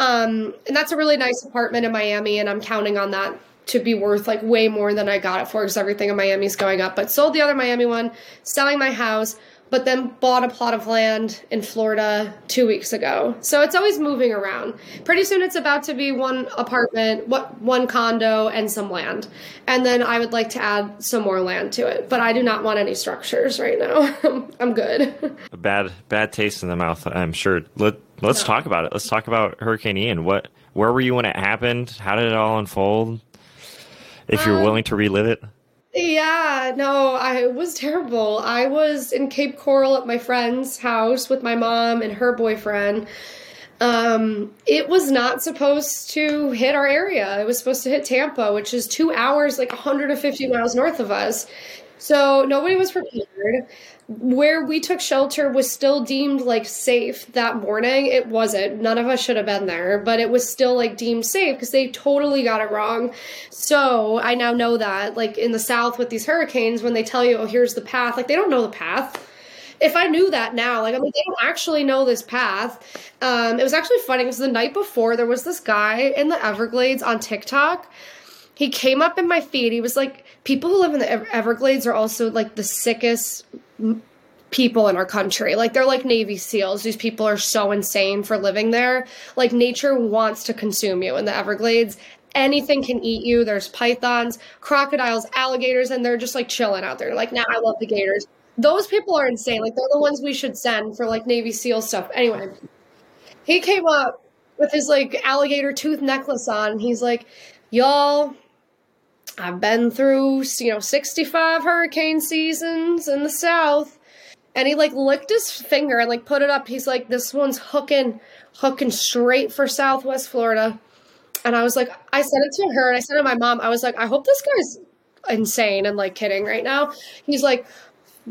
Um, and that's a really nice apartment in Miami, and I'm counting on that to be worth like way more than I got it for because everything in Miami is going up. But sold the other Miami one, selling my house but then bought a plot of land in Florida two weeks ago. So it's always moving around. Pretty soon it's about to be one apartment, what one condo, and some land. And then I would like to add some more land to it. But I do not want any structures right now. I'm good. A bad bad taste in the mouth, I'm sure. Let let's no. talk about it. Let's talk about Hurricane Ian. What where were you when it happened? How did it all unfold? If you're um, willing to relive it. Yeah, no, I was terrible. I was in Cape Coral at my friend's house with my mom and her boyfriend. Um, it was not supposed to hit our area. It was supposed to hit Tampa, which is two hours, like 150 miles north of us. So nobody was prepared where we took shelter was still deemed like safe that morning. It wasn't. None of us should have been there, but it was still like deemed safe because they totally got it wrong. So I now know that, like in the South with these hurricanes, when they tell you, oh, here's the path, like they don't know the path. If I knew that now, like I mean, they don't actually know this path. Um, it was actually funny because the night before there was this guy in the Everglades on TikTok. He came up in my feed. He was like, people who live in the Everglades are also like the sickest people in our country. Like they're like Navy SEALs. These people are so insane for living there. Like nature wants to consume you in the Everglades. Anything can eat you. There's pythons, crocodiles, alligators, and they're just like chilling out there. Like, now nah, I love the gators. Those people are insane. Like they're the ones we should send for like Navy SEAL stuff. Anyway, he came up with his like alligator tooth necklace on. He's like, y'all, I've been through, you know, 65 hurricane seasons in the South. And he like licked his finger and like put it up. He's like, this one's hooking, hooking straight for Southwest Florida. And I was like, I sent it to her and I said to my mom, I was like, I hope this guy's insane and like kidding right now. He's like,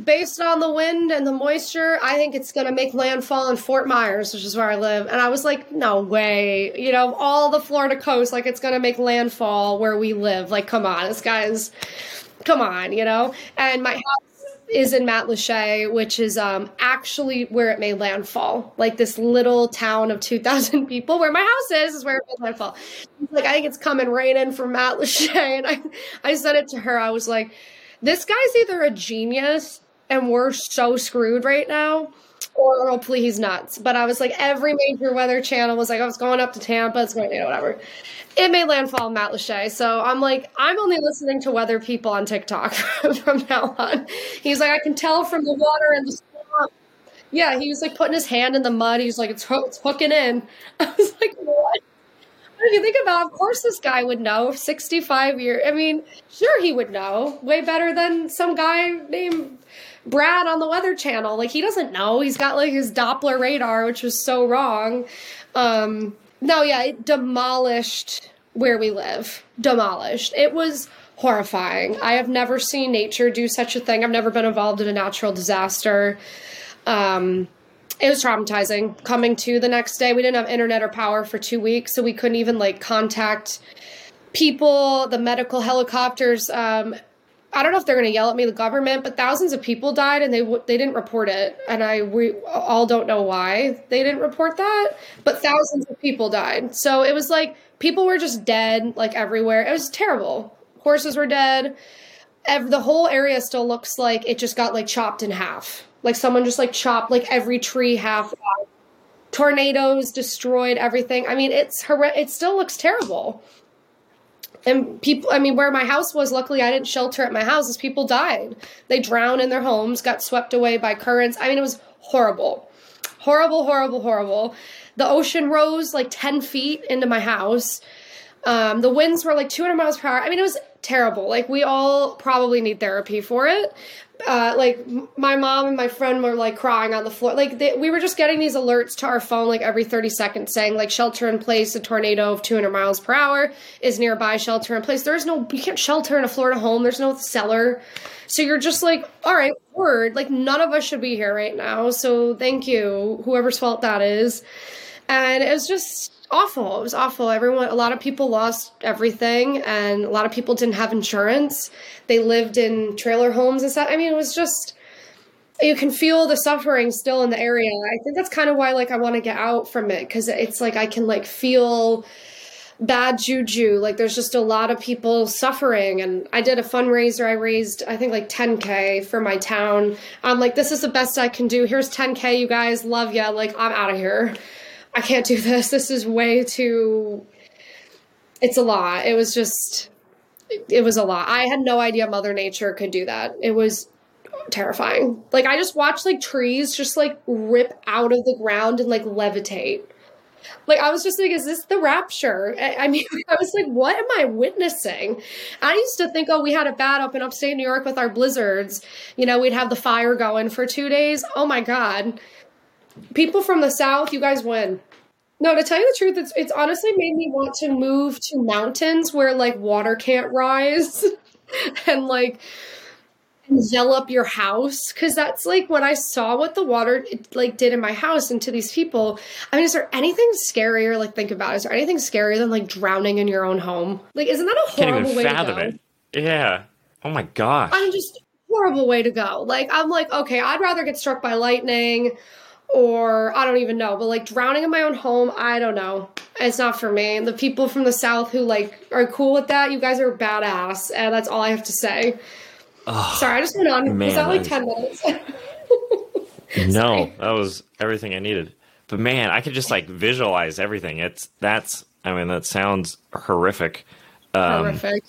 based on the wind and the moisture, I think it's going to make landfall in Fort Myers, which is where I live. And I was like, no way. You know, all the Florida coast, like it's going to make landfall where we live. Like, come on, this guy's, come on, you know? And my house is in Matlacha, which is um, actually where it made landfall. Like this little town of 2,000 people where my house is, is where it made landfall. Like, I think it's coming in from Matlacha. And I, I said it to her. I was like, this guy's either a genius and we're so screwed right now or oh, hopefully he's nuts. But I was like, every major weather channel was like, I was going up to Tampa, it's going, you know, whatever. It made landfall in Matlacha. So I'm like, I'm only listening to weather people on TikTok from now on. He's like, I can tell from the water and the swamp. Yeah, he was like putting his hand in the mud. He was like, it's, it's hooking in. I was like, what? If you think about, it, of course, this guy would know. Sixty-five year. I mean, sure, he would know way better than some guy named Brad on the Weather Channel. Like he doesn't know. He's got like his Doppler radar, which was so wrong. Um, no, yeah, it demolished where we live. Demolished. It was horrifying. I have never seen nature do such a thing. I've never been involved in a natural disaster. Um, it was traumatizing. Coming to the next day, we didn't have internet or power for two weeks, so we couldn't even like contact people. The medical helicopters. Um, I don't know if they're going to yell at me, the government, but thousands of people died and they they didn't report it, and I we all don't know why they didn't report that, but thousands of people died. So it was like people were just dead like everywhere. It was terrible. Horses were dead. The whole area still looks like it just got like chopped in half. Like someone just like chopped like every tree half off. Tornadoes destroyed everything. I mean, it's horrendous. It still looks terrible. And people, I mean, where my house was, luckily I didn't shelter at my house, as people died. They drowned in their homes, got swept away by currents. I mean, it was horrible. Horrible, horrible, horrible. The ocean rose like 10 feet into my house. Um, the winds were like 200 miles per hour. I mean, it was terrible. Like, we all probably need therapy for it uh, like my mom and my friend were like crying on the floor. Like they, we were just getting these alerts to our phone like every 30 seconds saying like shelter in place, a tornado of 200 miles per hour is nearby, shelter in place. There's no, you can't shelter in a Florida home. There's no cellar. So you're just like, all right, word. Like none of us should be here right now. So thank you, whoever's fault that is. And it was just awful. It was awful. Everyone, a lot of people lost everything, and a lot of people didn't have insurance. They lived in trailer homes and stuff. I mean, it was just you can feel the suffering still in the area. I think that's kind of why like I want to get out from it because it's like I can like feel bad juju. Like there's just a lot of people suffering. And I did a fundraiser. I raised, I think like 10K for my town. I'm like, this is the best I can do. Here's 10K, you guys. Love ya. Like, I'm out of here. I can't do this. This is way too. It's a lot. It was just. It was a lot. I had no idea Mother Nature could do that. It was terrifying. Like I just watched like trees just like rip out of the ground and like levitate. Like I was just like, is this the rapture? I, mean, I was like, what am I witnessing? I used to think, oh, we had it bad up in upstate New York with our blizzards. You know, we'd have the fire going for two days. Oh my god, people from the south, you guys win. No, to tell you the truth, it's it's honestly made me want to move to mountains where like water can't rise and like gel up your house because that's like when I saw what the water like did in my house and to these people. I mean, is there anything scarier? Like, think about it. Is there anything scarier than like drowning in your own home? Like, isn't that a horrible way to go? It. Yeah. Oh my gosh. I'm just horrible way to go. Like, I'm like, okay, I'd rather get struck by lightning or I don't even know, but like drowning in my own home, I don't know. It's not for me. The people from the South who like are cool with that, you guys are badass, and that's all I have to say. Oh, Sorry, I just went on. Man, Was that like ten minutes? no, that was everything I needed. But man, I could just like visualize everything. It's that's I mean that sounds horrific. Um, horrific.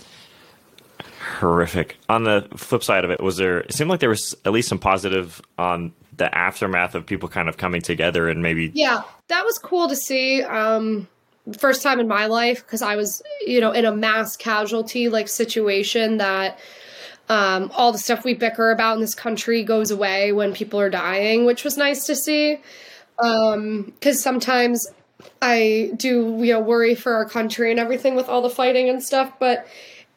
Horrific. On the flip side of it, was there? It seemed like there was at least some positive on the aftermath of people kind of coming together and maybe. Yeah, that was cool to see. Um, first time in my life because I was, you know, in a mass casualty like situation that um, all the stuff we bicker about in this country goes away when people are dying, which was nice to see. Um because um, sometimes I do, you know, worry for our country and everything with all the fighting and stuff. But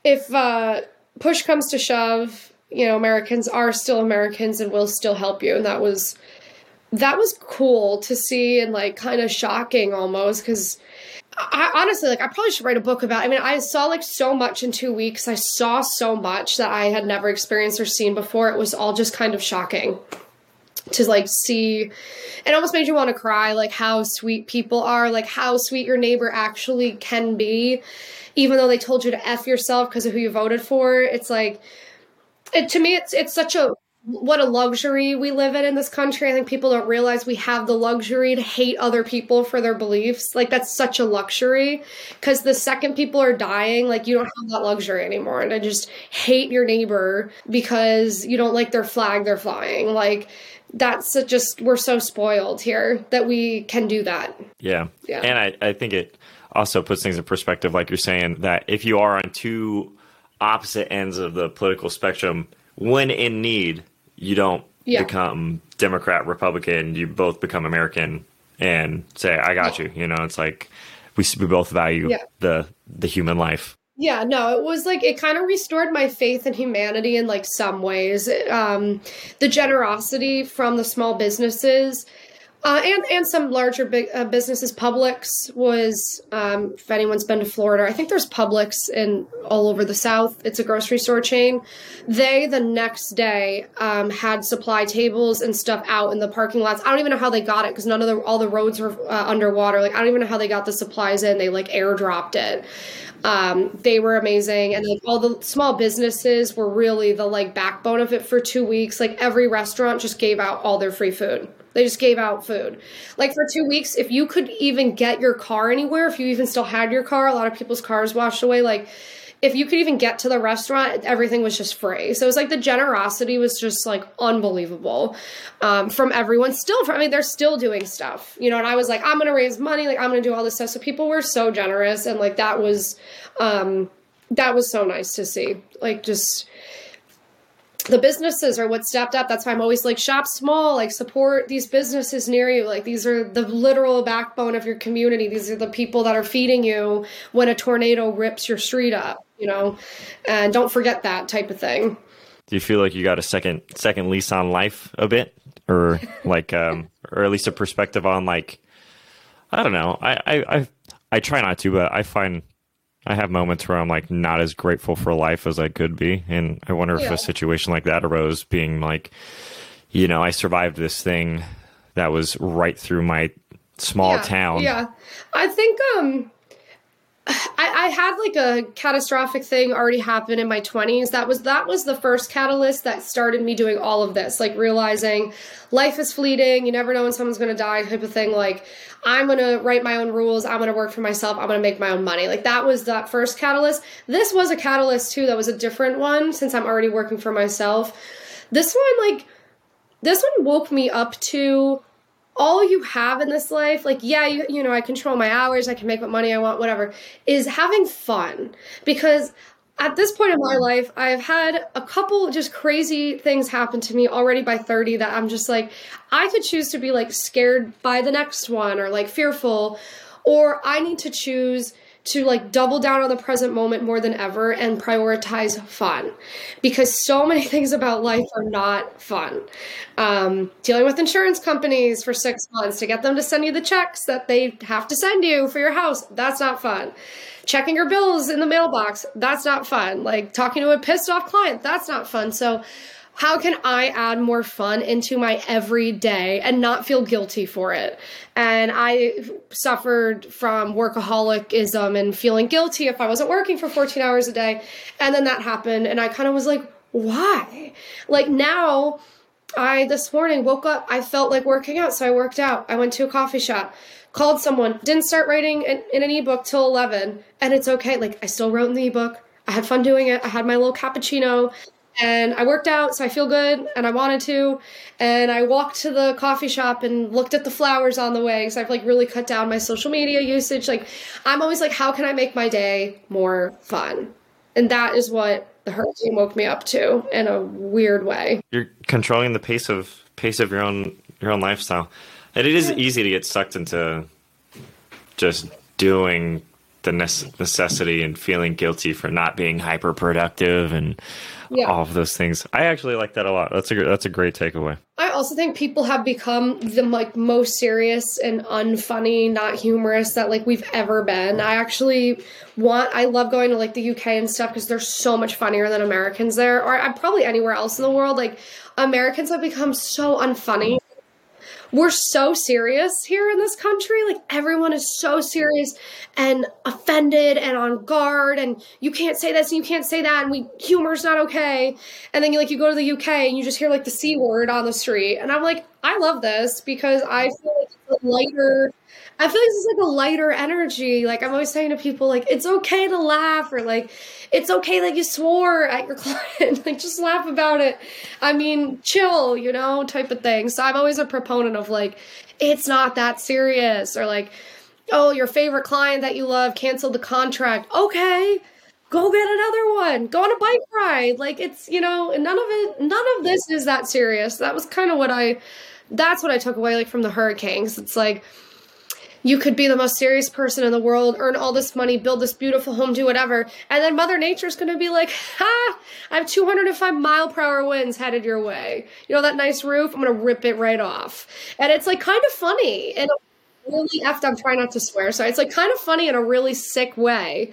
if uh, push comes to shove, you know, Americans are still Americans and will still help you. And that was that was cool to see and like kind of shocking almost because I honestly like I probably should write a book about. I mean, I saw like so much in 2 weeks. I saw so much that I had never experienced or seen before. It was all just kind of shocking to like see it almost made you want to cry like how sweet people are, like how sweet your neighbor actually can be even though they told you to f yourself because of who you voted for. It's like it, to me it's it's such a what a luxury we live in in this country. I think people don't realize we have the luxury to hate other people for their beliefs. Like that's such a luxury because the second people are dying, like you don't have that luxury anymore. And I just hate your neighbor because you don't like their flag they're flying. Like that's just we're so spoiled here that we can do that. Yeah. Yeah. And I, I think it also puts things in perspective, like you're saying, that if you are on two opposite ends of the political spectrum, when in need, you don't yeah. become Democrat, Republican. You both become American and say, "I got yeah. you." You know, it's like we we both value yeah. the the human life. Yeah, no, it was like it kind of restored my faith in humanity in like some ways. Um, the generosity from the small businesses uh, and and some larger big uh, businesses. Publix was, um, if anyone's been to Florida, I think there's Publix in all over the South. It's a grocery store chain. They the next day um, had supply tables and stuff out in the parking lots. I don't even know how they got it because none of the all the roads were uh, underwater. Like I don't even know how they got the supplies in. They like airdropped it. Um, they were amazing, and like all the small businesses were really the like backbone of it for two weeks. Like every restaurant just gave out all their free food. They just gave out food. Like for two weeks, if you could even get your car anywhere, if you even still had your car, a lot of people's cars washed away. Like if you could even get to the restaurant, everything was just free. So it was like the generosity was just like unbelievable um, from everyone. Still, from, I mean, they're still doing stuff, you know. And I was like, I'm gonna raise money, like I'm gonna do all this stuff. So people were so generous, and like that was, um, that was so nice to see. Like just the businesses are what stepped up. That's why I'm always like shop small, like support these businesses near you. Like these are the literal backbone of your community. These are the people that are feeding you when a tornado rips your street up, you know. And don't forget that type of thing. Do you feel like you got a second second lease on life a bit or like um or at least a perspective on like I don't know. I I I, I try not to, but I find I have moments where I'm like not as grateful for life as I could be. And I wonder yeah. if a situation like that arose being like, you know, I survived this thing that was right through my small yeah, town. Yeah. I think um I, I, had like a catastrophic thing already happen in my 20s that was that was the first catalyst that started me doing all of this like realizing life is fleeting. You never know when someone's going to die type of thing. Like i'm going to write my own rules. I'm going to work for myself. I'm going to make my own money. Like that was that first catalyst. This was a catalyst too that was a different one since i'm already working for myself. This one like this one woke me up to all you have in this life, like, yeah, you, you know, I control my hours, I can make what money I want, whatever, is having fun. Because at this point in my life, I've had a couple just crazy things happen to me already by 30 that I'm just like, I could choose to be like scared by the next one or like fearful, or I need to choose to like double down on the present moment more than ever and prioritize fun because so many things about life are not fun. Um, dealing with insurance companies for six months to get them to send you the checks that they have to send you for your house, that's not fun. Checking your bills in the mailbox, that's not fun. Like talking to a pissed off client, that's not fun. So how can I add more fun into my everyday and not feel guilty for it? And I suffered from workaholicism and feeling guilty if I wasn't working for 14 hours a day. And then that happened, and I kind of was like, why? Like now, I this morning woke up, I felt like working out, so I worked out. I went to a coffee shop, called someone, didn't start writing in, an ebook till 11, and it's okay. Like, I still wrote in the ebook. I had fun doing it. I had my little cappuccino and I worked out, so I feel good, and I wanted to. And I walked to the coffee shop and looked at the flowers on the way because I've like really cut down my social media usage. Like, I'm always like, how can I make my day more fun? And that is what the hurricane woke me up to in a weird way. You're controlling the pace of pace of your own your own lifestyle, and it is easy to get sucked into just doing the necessity and feeling guilty for not being hyper productive and yeah. all of those things. I actually like that a lot. That's a that's a great takeaway. I also think people have become the like most serious and unfunny, not humorous that like we've ever been. I actually want I love going to like the UK and stuff because they're so much funnier than Americans there or uh, probably anywhere else in the world. Like Americans have become so unfunny we're so serious here in this country. Like everyone is so serious and offended and on guard and you can't say this and you can't say that and we humor's not okay. And then you like you go to the UK and you just hear like the C word on the street. And I'm like, I love this because I feel like it's a lighter I feel like this is like a lighter energy. Like I'm always saying to people, like it's okay to laugh, or like it's okay that you swore at your client. like just laugh about it. I mean, chill, you know, type of thing. So I'm always a proponent of like it's not that serious, or like oh your favorite client that you love canceled the contract. Okay, go get another one. Go on a bike ride. Like it's you know none of it. None of this is that serious. That was kind of what I. That's what I took away like from the hurricanes. It's like you could be the most serious person in the world, earn all this money, build this beautiful home, do whatever. And then Mother Nature's going to be like, ha, I have 205 mile per hour winds headed your way. You know that nice roof? I'm going to rip it right off. And it's like kind of funny and really effed. I'm trying not to swear. So it's like kind of funny in a really sick way.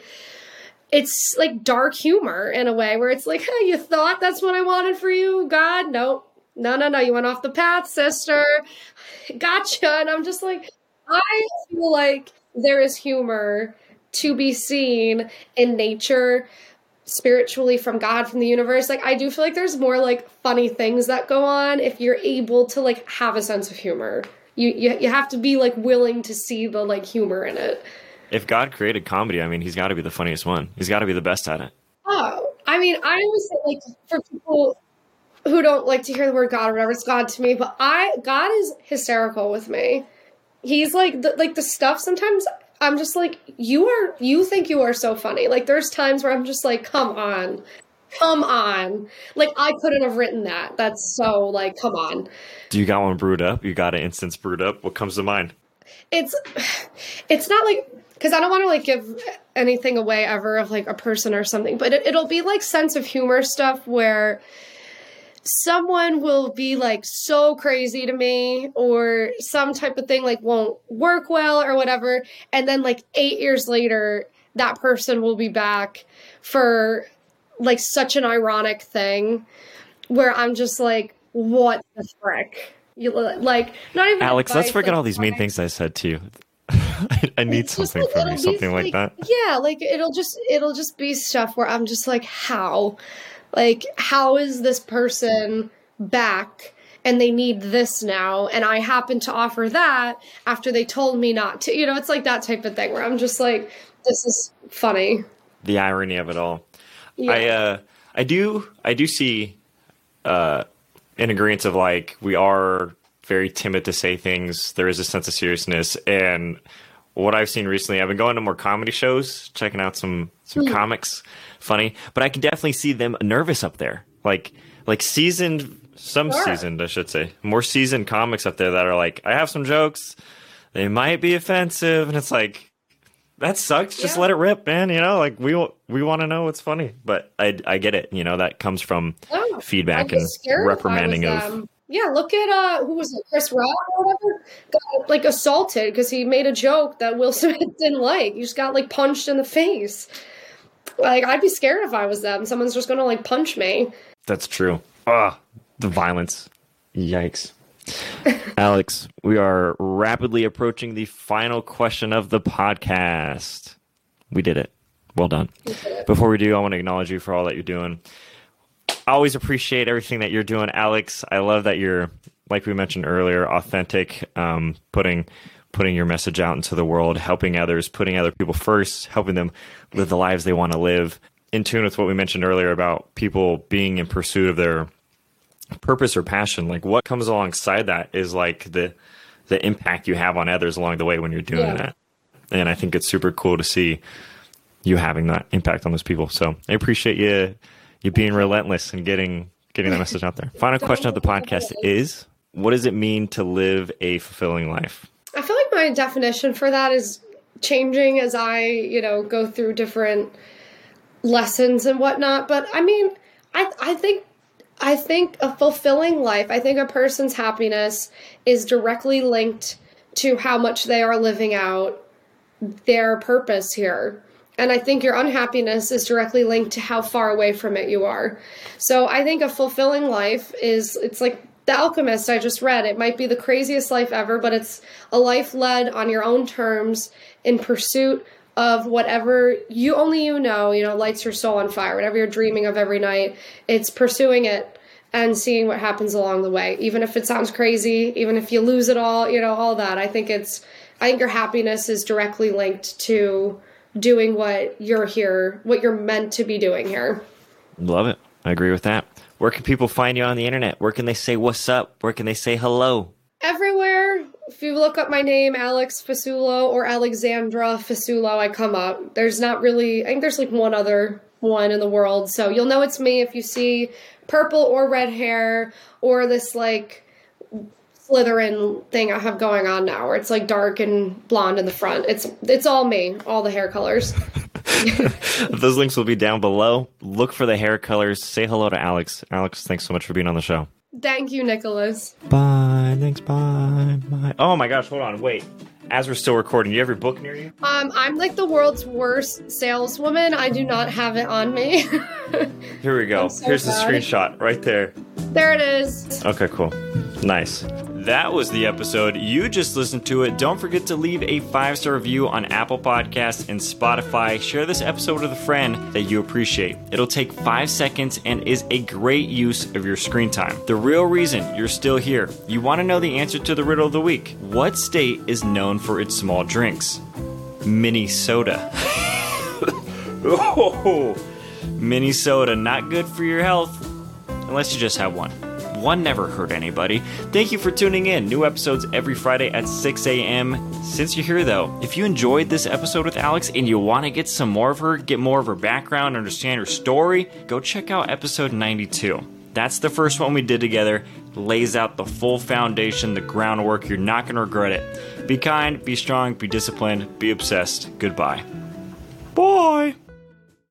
It's like dark humor in a way where it's like, hey, you thought that's what I wanted for you? God, no. No, no, no. You went off the path, sister. Gotcha. And I'm just like, I feel like there is humor to be seen in nature spiritually from God, from the universe. Like I do feel like there's more like funny things that go on if you're able to like have a sense of humor. You you, you have to be like willing to see the like humor in it. If God created comedy, I mean, he's got to be the funniest one. He's got to be the best at it. Oh, I mean, I always say like for people who don't like to hear the word God or whatever, it's God to me. But I God is hysterical with me he's like the, like the stuff sometimes I'm just like you are you think you are so funny. Like there's times where I'm just like come on. Come on. Like I couldn't have written that. That's so like come on. Do you got one brewed up? You got an instance brewed up? What comes to mind? It's it's not like because I don't want to like give anything away ever of like a person or something, but it, it'll be like sense of humor stuff where someone will be like so crazy to me or some type of thing like won't work well or whatever and then like 8 years later that person will be back for like such an ironic thing where I'm just like what the frick you like not even Alex advice, let's forget like, all these mean things I said to you I, need something like, from you, something like, like that. Yeah, like it'll just it'll just be stuff where I'm just like, how? Like, how is this person back? and they need this now and i happen to offer that after they told me not to you know it's like that type of thing where i'm just like this is funny the irony of it all yeah. i uh i do i do see uh in agreement of like we are very timid to say things there is a sense of seriousness and what i've seen recently i've been going to more comedy shows checking out some some mm. comics funny, but I can definitely see them nervous up there. Like like seasoned some sure. seasoned, I should say. More seasoned comics up there that are like, I have some jokes. They might be offensive and it's like that sucks. Just yeah. let it rip, man. You know, like we we want to know what's funny, but I I get it. You know, that comes from oh, feedback and reprimanding of. Um, yeah, look at uh, who was it, Chris Rock or whatever, got like assaulted because he made a joke that Will Smith didn't like. He just got like punched in the face. Like I'd be scared if I was them. Someone's just gonna like punch me. That's true. Ah, the violence. Yikes. Alex, we are rapidly approaching the final question of the podcast. We did it. Well done. Before we do, I want to acknowledge you for all that you're doing. I always appreciate everything that you're doing, Alex. I love that you're, like we mentioned earlier, authentic, um, putting putting your message out into the world, helping others, putting other people first, helping them live the lives they want to live. In tune with what we mentioned earlier about people being in pursuit of their purpose or passion. Like what comes alongside that is like the the impact you have on others along the way when you're doing yeah. that. And I think it's super cool to see you having that impact on those people. So I appreciate you you being relentless and getting getting that message out there. Final question of the podcast is what does it mean to live a fulfilling life? I feel like my definition for that is changing as I, you know, go through different lessons and whatnot. But I mean, I I think I think a fulfilling life, I think a person's happiness is directly linked to how much they are living out their purpose here. And I think your unhappiness is directly linked to how far away from it you are. So I think a fulfilling life is it's like the Alchemist I just read. It might be the craziest life ever, but it's a life led on your own terms in pursuit of whatever you only you know, you know, lights your soul on fire, whatever you're dreaming of every night. It's pursuing it and seeing what happens along the way. Even if it sounds crazy, even if you lose it all, you know, all that. I think it's I think your happiness is directly linked to doing what you're here, what you're meant to be doing here. Love it. I agree with that. Where can people find you on the internet? Where can they say what's up? Where can they say hello? Everywhere. If you look up my name, Alex Fasulo or Alexandra Fasulo, I come up. There's not really, I think there's like one other one in the world. So you'll know it's me if you see purple or red hair or this like Slytherin thing I have going on now, where it's like dark and blonde in the front. It's it's all me, all the hair colors. Those links will be down below. Look for the hair colors. Say hello to Alex. Alex, thanks so much for being on the show. Thank you, Nickolas. Bye. Thanks. Bye. Bye. Oh my gosh, hold on. Wait. As we're still recording, do you have your book near you? Um, I'm like the world's worst saleswoman. I do not have it on me. Here we go. So Here's bad. the screenshot right there. There it is. Okay, cool. Nice. That was the episode. You just listened to it. Don't forget to leave a five star review on Apple Podcasts and Spotify. Share this episode with a friend that you appreciate. It'll take five seconds and is a great use of your screen time. The real reason you're still here. You want to know the answer to the riddle of the week. What state is known for its small drinks? Minnesota. oh, Minnesota, not good for your health unless you just have one. One never hurt anybody. Thank you for tuning in. New episodes every Friday at 6 a.m. Since you're here, though, if you enjoyed this episode with Alex and you want to get some more of her, get more of her background, understand her story, go check out episode 92. That's the first one we did together. Lays out the full foundation, the groundwork. You're not going to regret it. Be kind, be strong, be disciplined, be obsessed. Goodbye. Bye.